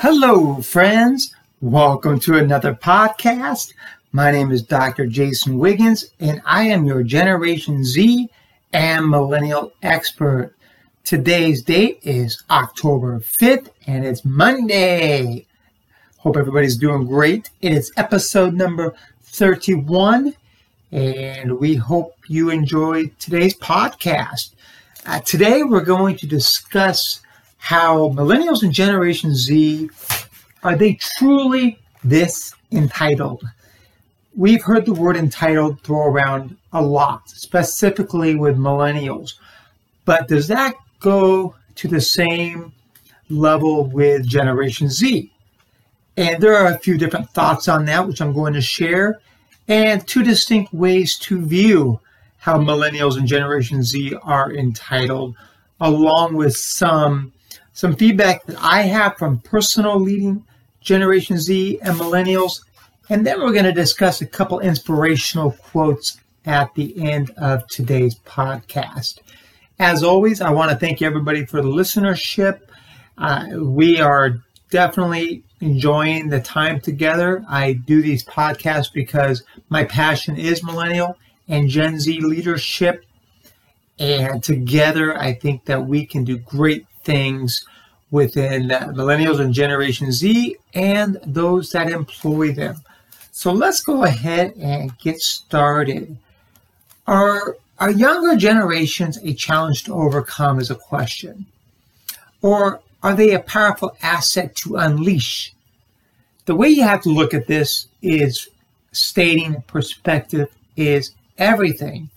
Hello, friends. Welcome to another podcast. My name is Dr. Jason Wiggins, and I am your Generation Z and Millennial expert. Today's date is October 5th, and it's Monday. Hope everybody's doing great. It is episode number 31, and we hope you enjoyed today's podcast. Uh, today, we're going to discuss how millennials and Generation Z are they truly this entitled? We've heard the word entitled throw around a lot, specifically with millennials. But does that go to the same level with Generation Z? And there are a few different thoughts on that, which I'm going to share, and two distinct ways to view how millennials and Generation Z are entitled, along with some some feedback that I have from personal leading Generation Z and millennials. And then we're going to discuss a couple inspirational quotes at the end of today's podcast. As always, I want to thank everybody for the listenership. Uh, we are definitely enjoying the time together. I do these podcasts because my passion is millennial and Gen Z leadership. And together, I think that we can do great things within millennials and Generation Z and those that employ them. So let's go ahead and get started. Are, are younger generations a challenge to overcome is a question? Or are they a powerful asset to unleash? The way you have to look at this is stating perspective is everything.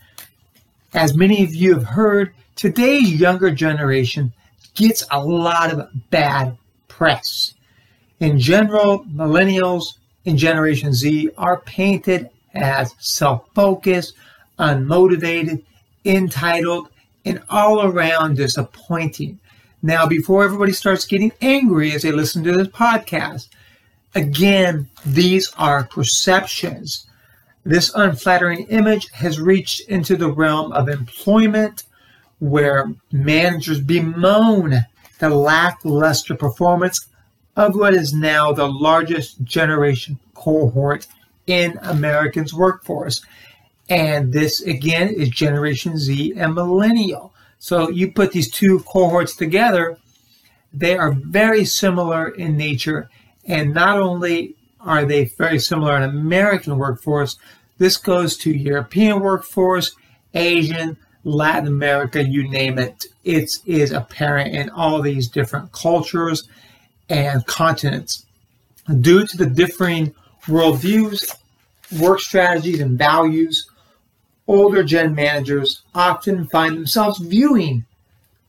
As many of you have heard, today's younger generation gets a lot of bad press. In general, millennials and Generation Z are painted as self focused, unmotivated, entitled, and all around disappointing. Now, before everybody starts getting angry as they listen to this podcast, again, these are perceptions. This unflattering image has reached into the realm of employment, where managers bemoan the lackluster performance of what is now the largest generation cohort in Americans' workforce. And this again is Generation Z and Millennial. So you put these two cohorts together, they are very similar in nature. And not only are they very similar in American workforce, this goes to European workforce, Asian, Latin America, you name it, it is apparent in all these different cultures and continents. Due to the differing worldviews, work strategies, and values, older gen managers often find themselves viewing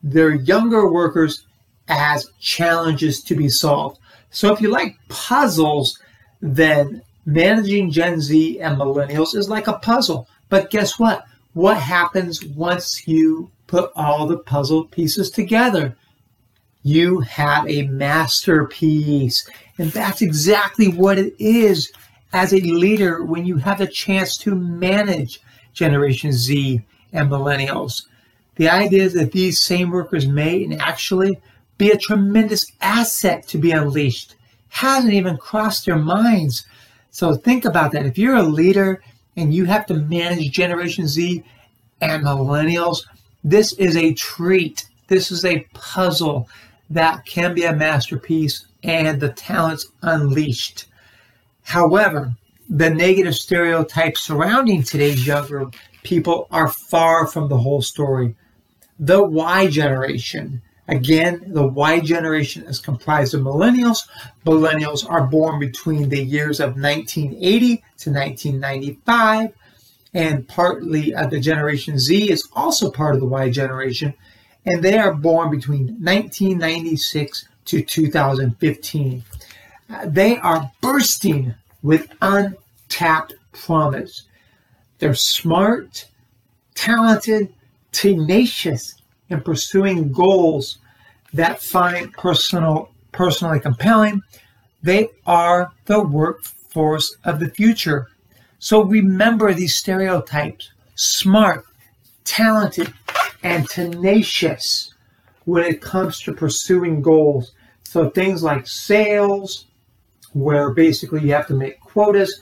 their younger workers as challenges to be solved. So if you like puzzles, then managing Gen Z and millennials is like a puzzle. But guess what? What happens once you put all the puzzle pieces together? You have a masterpiece. And that's exactly what it is as a leader when you have the chance to manage Generation Z and millennials. The idea is that these same workers may and actually be a tremendous asset to be unleashed. Hasn't even crossed their minds. So think about that. If you're a leader and you have to manage Generation Z and millennials, this is a treat. This is a puzzle that can be a masterpiece and the talents unleashed. However, the negative stereotypes surrounding today's younger people are far from the whole story. The Y generation, again, the Y generation is comprised of millennials. Millennials are born between the years of 1980 to 1995, and partly uh, the Generation Z is also part of the Y generation, and they are born between 1996 to 2015. Uh, they are bursting with untapped promise. They're smart, talented, tenacious in pursuing goals that find personal personally compelling. They are the workforce of the future. So remember these stereotypes smart, talented, and tenacious when it comes to pursuing goals. So things like sales, where basically you have to make quotas.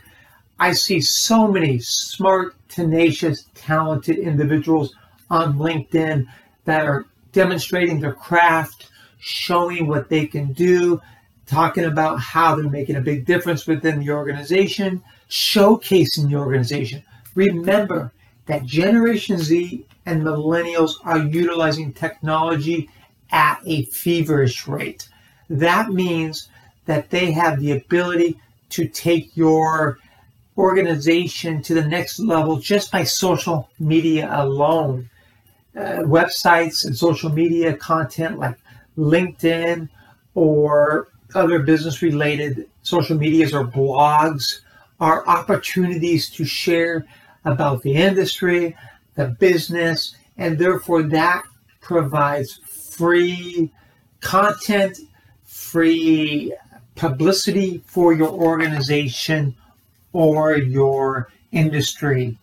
I see so many smart, tenacious, talented individuals on LinkedIn that are demonstrating their craft, showing what they can do, talking about how they're making a big difference within the organization, showcasing the organization. Remember that Generation Z and millennials are utilizing technology at a feverish rate. That means that they have the ability to take your organization to the next level just by social media alone. Uh, websites and social media content like LinkedIn or other business related social medias or blogs are opportunities to share about the industry, the business, and therefore that provides free content, free publicity for your organization or your industry.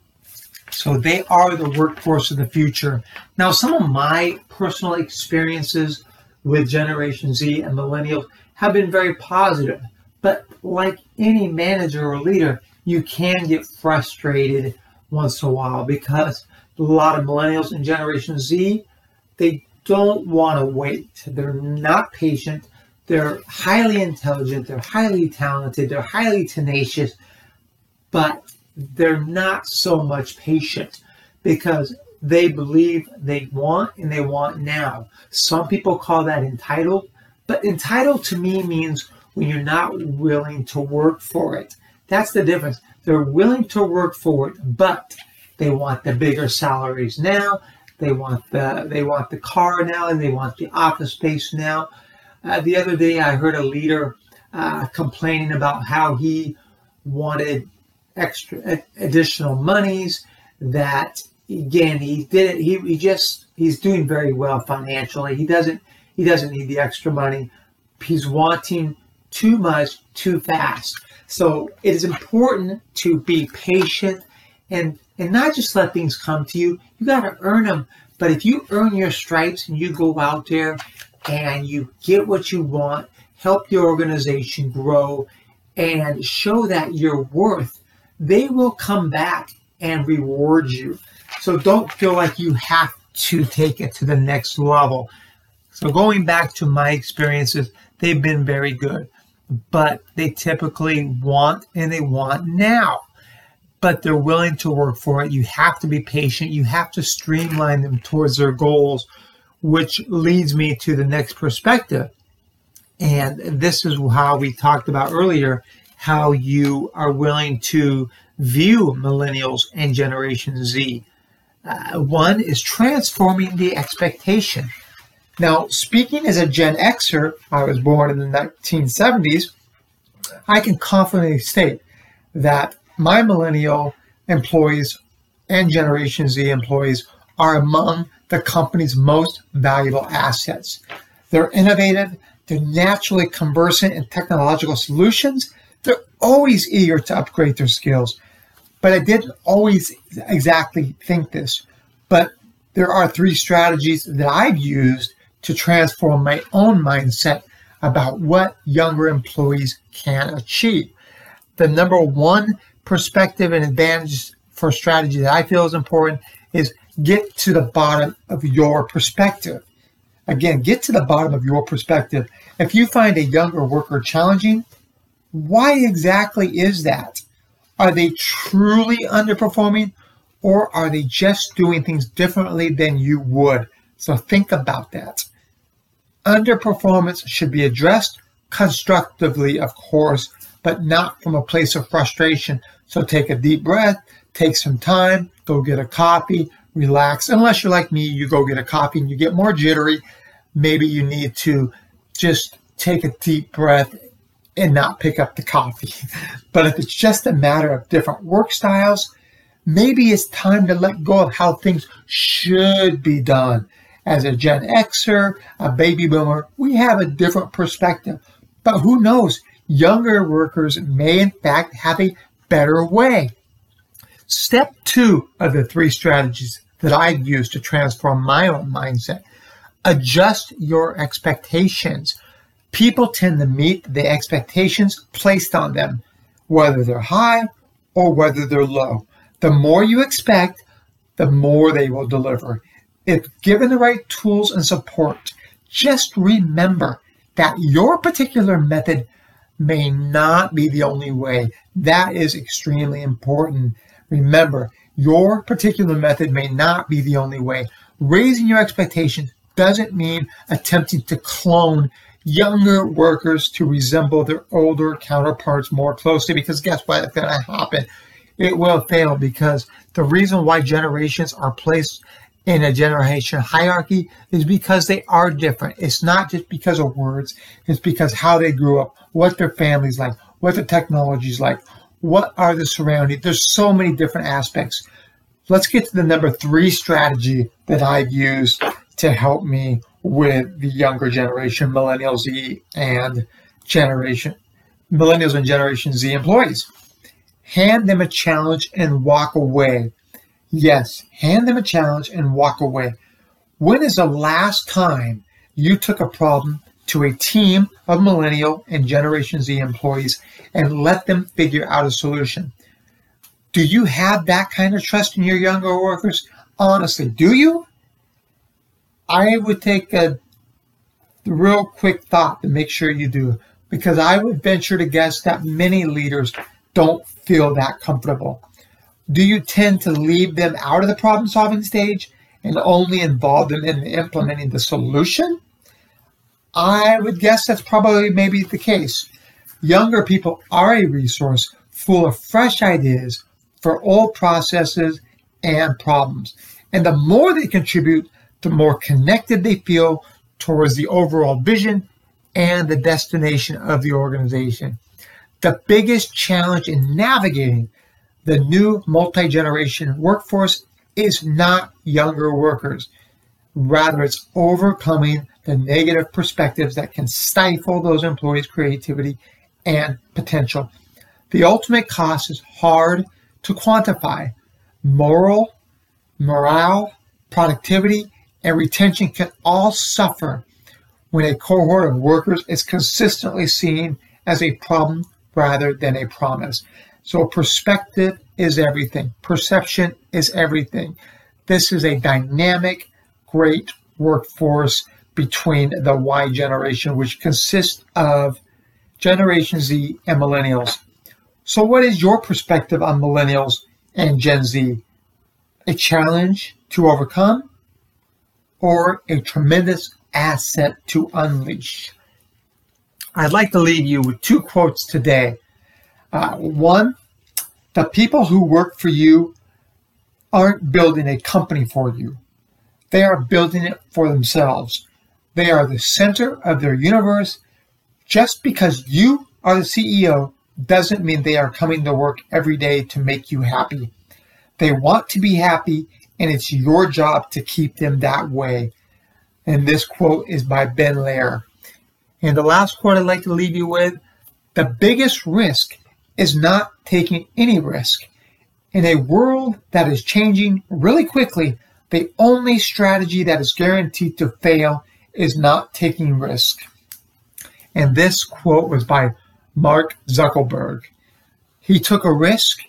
So they are the workforce of the future. Now, some of my personal experiences with Generation Z and millennials have been very positive. But like any manager or leader, you can get frustrated once in a while because a lot of millennials and Generation Z, they don't want to wait. They're not patient. They're highly intelligent. They're highly talented. They're highly tenacious, but they're not so much patient because they believe they want and they want now. Some people call that entitled, but entitled to me means when you're not willing to work for it. That's the difference. They're willing to work for it, but they want the bigger salaries now. They want the they want the car now, and they want the office space now. Uh, the other day, I heard a leader uh, complaining about how he wanted extra additional monies. That again, he did it. He, he just he's doing very well financially. He doesn't he doesn't need the extra money. He's wanting too much too fast. So it is important to be patient and and not just let things come to you. You got to earn them. But if you earn your stripes and you go out there and you get what you want, help your organization grow, and show that you're worth, they will come back and reward you. So don't feel like you have to take it to the next level. So going back to my experiences, they've been very good but they typically want and they want now. But they're willing to work for it. You have to be patient. You have to streamline them towards their goals, which leads me to the next perspective. And this is how we talked about earlier how you are willing to view millennials and Generation Z. Uh, one is transforming the expectation. Now, speaking as a Gen Xer, I was born in the 1970s, I can confidently state that my millennial employees and Generation Z employees are among the company's most valuable assets. They're innovative, they're naturally conversant in technological solutions, always eager to upgrade their skills. But I didn't always exactly think this. But there are three strategies that I've used to transform my own mindset about what younger employees can achieve. The number one perspective and advantage for strategy that I feel is important is get to the bottom of your perspective. Again, get to the bottom of your perspective. If you find a younger worker challenging, why exactly is that? Are they truly underperforming or are they just doing things differently than you would? So think about that. Underperformance should be addressed constructively, of course, but not from a place of frustration. So take a deep breath, take some time, go get a coffee, relax. Unless you're like me, you go get a coffee and you get more jittery. Maybe you need to just take a deep breath and not pick up the coffee. but if it's just a matter of different work styles, maybe it's time to let go of how things should be done. As a Gen Xer, a baby boomer, we have a different perspective. But who knows? Younger workers may, in fact, have a better way. Step two of the three strategies that I've used to transform my own mindset adjust your expectations. People tend to meet the expectations placed on them, whether they're high or whether they're low. The more you expect, the more they will deliver. If given the right tools and support, just remember that your particular method may not be the only way. That is extremely important. Remember, your particular method may not be the only way. Raising your expectations doesn't mean attempting to clone younger workers to resemble their older counterparts more closely because guess what? It's going to happen. It will fail because the reason why generations are placed in a generation hierarchy is because they are different. It's not just because of words, it's because how they grew up, what their family's like, what the technology's like, what are the surroundings. There's so many different aspects. Let's get to the number three strategy that I've used to help me with the younger generation, Millennial Z and generation millennials and generation Z employees. Hand them a challenge and walk away Yes, hand them a challenge and walk away. When is the last time you took a problem to a team of millennial and Generation Z employees and let them figure out a solution? Do you have that kind of trust in your younger workers? Honestly, do you? I would take a real quick thought to make sure you do, because I would venture to guess that many leaders don't feel that comfortable do you tend to leave them out of the problem solving stage and only involve them in implementing the solution? I would guess that's probably maybe the case. Younger people are a resource full of fresh ideas for old processes and problems. And the more they contribute, the more connected they feel towards the overall vision and the destination of the organization. The biggest challenge in navigating the new multi generation workforce is not younger workers. Rather, it's overcoming the negative perspectives that can stifle those employees' creativity and potential. The ultimate cost is hard to quantify. Moral, morale, productivity, and retention can all suffer when a cohort of workers is consistently seen as a problem rather than a promise. So perspective is everything. Perception is everything. This is a dynamic, great workforce between the Y generation, which consists of Generation Z and Millennials. So, what is your perspective on Millennials and Gen Z? A challenge to overcome or a tremendous asset to unleash? I'd like to leave you with two quotes today uh, one, the people who work for you aren't building a company for you. They are building it for themselves. They are the center of their universe. Just because you are the CEO doesn't mean they are coming to work every day to make you happy. They want to be happy, and it's your job to keep them that way. And this quote is by Ben Lair. And the last quote I'd like to leave you with the biggest risk is not taking any risk. In a world that is changing really quickly, the only strategy that is guaranteed to fail is not taking risk. And this quote was by Mark Zuckerberg. He took a risk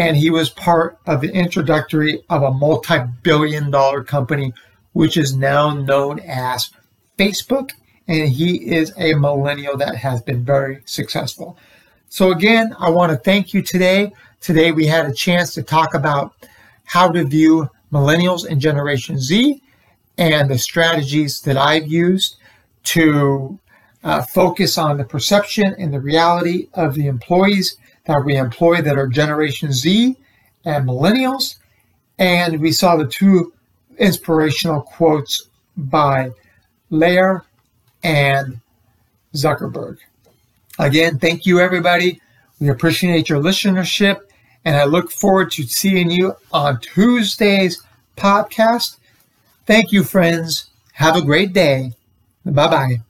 and he was part of the introductory of a multi billion dollar company, which is now known as Facebook. And he is a millennial that has been very successful. So again, I want to thank you today. Today we had a chance to talk about how to view millennials and Generation Z and the strategies that I've used to uh, focus on the perception and the reality of the employees that we employ that are Generation Z and millennials. And we saw the two inspirational quotes by Lair and Zuckerberg. Again, thank you, everybody. We appreciate your listenership, and I look forward to seeing you on Tuesday's podcast. Thank you, friends. Have a great day. Bye bye.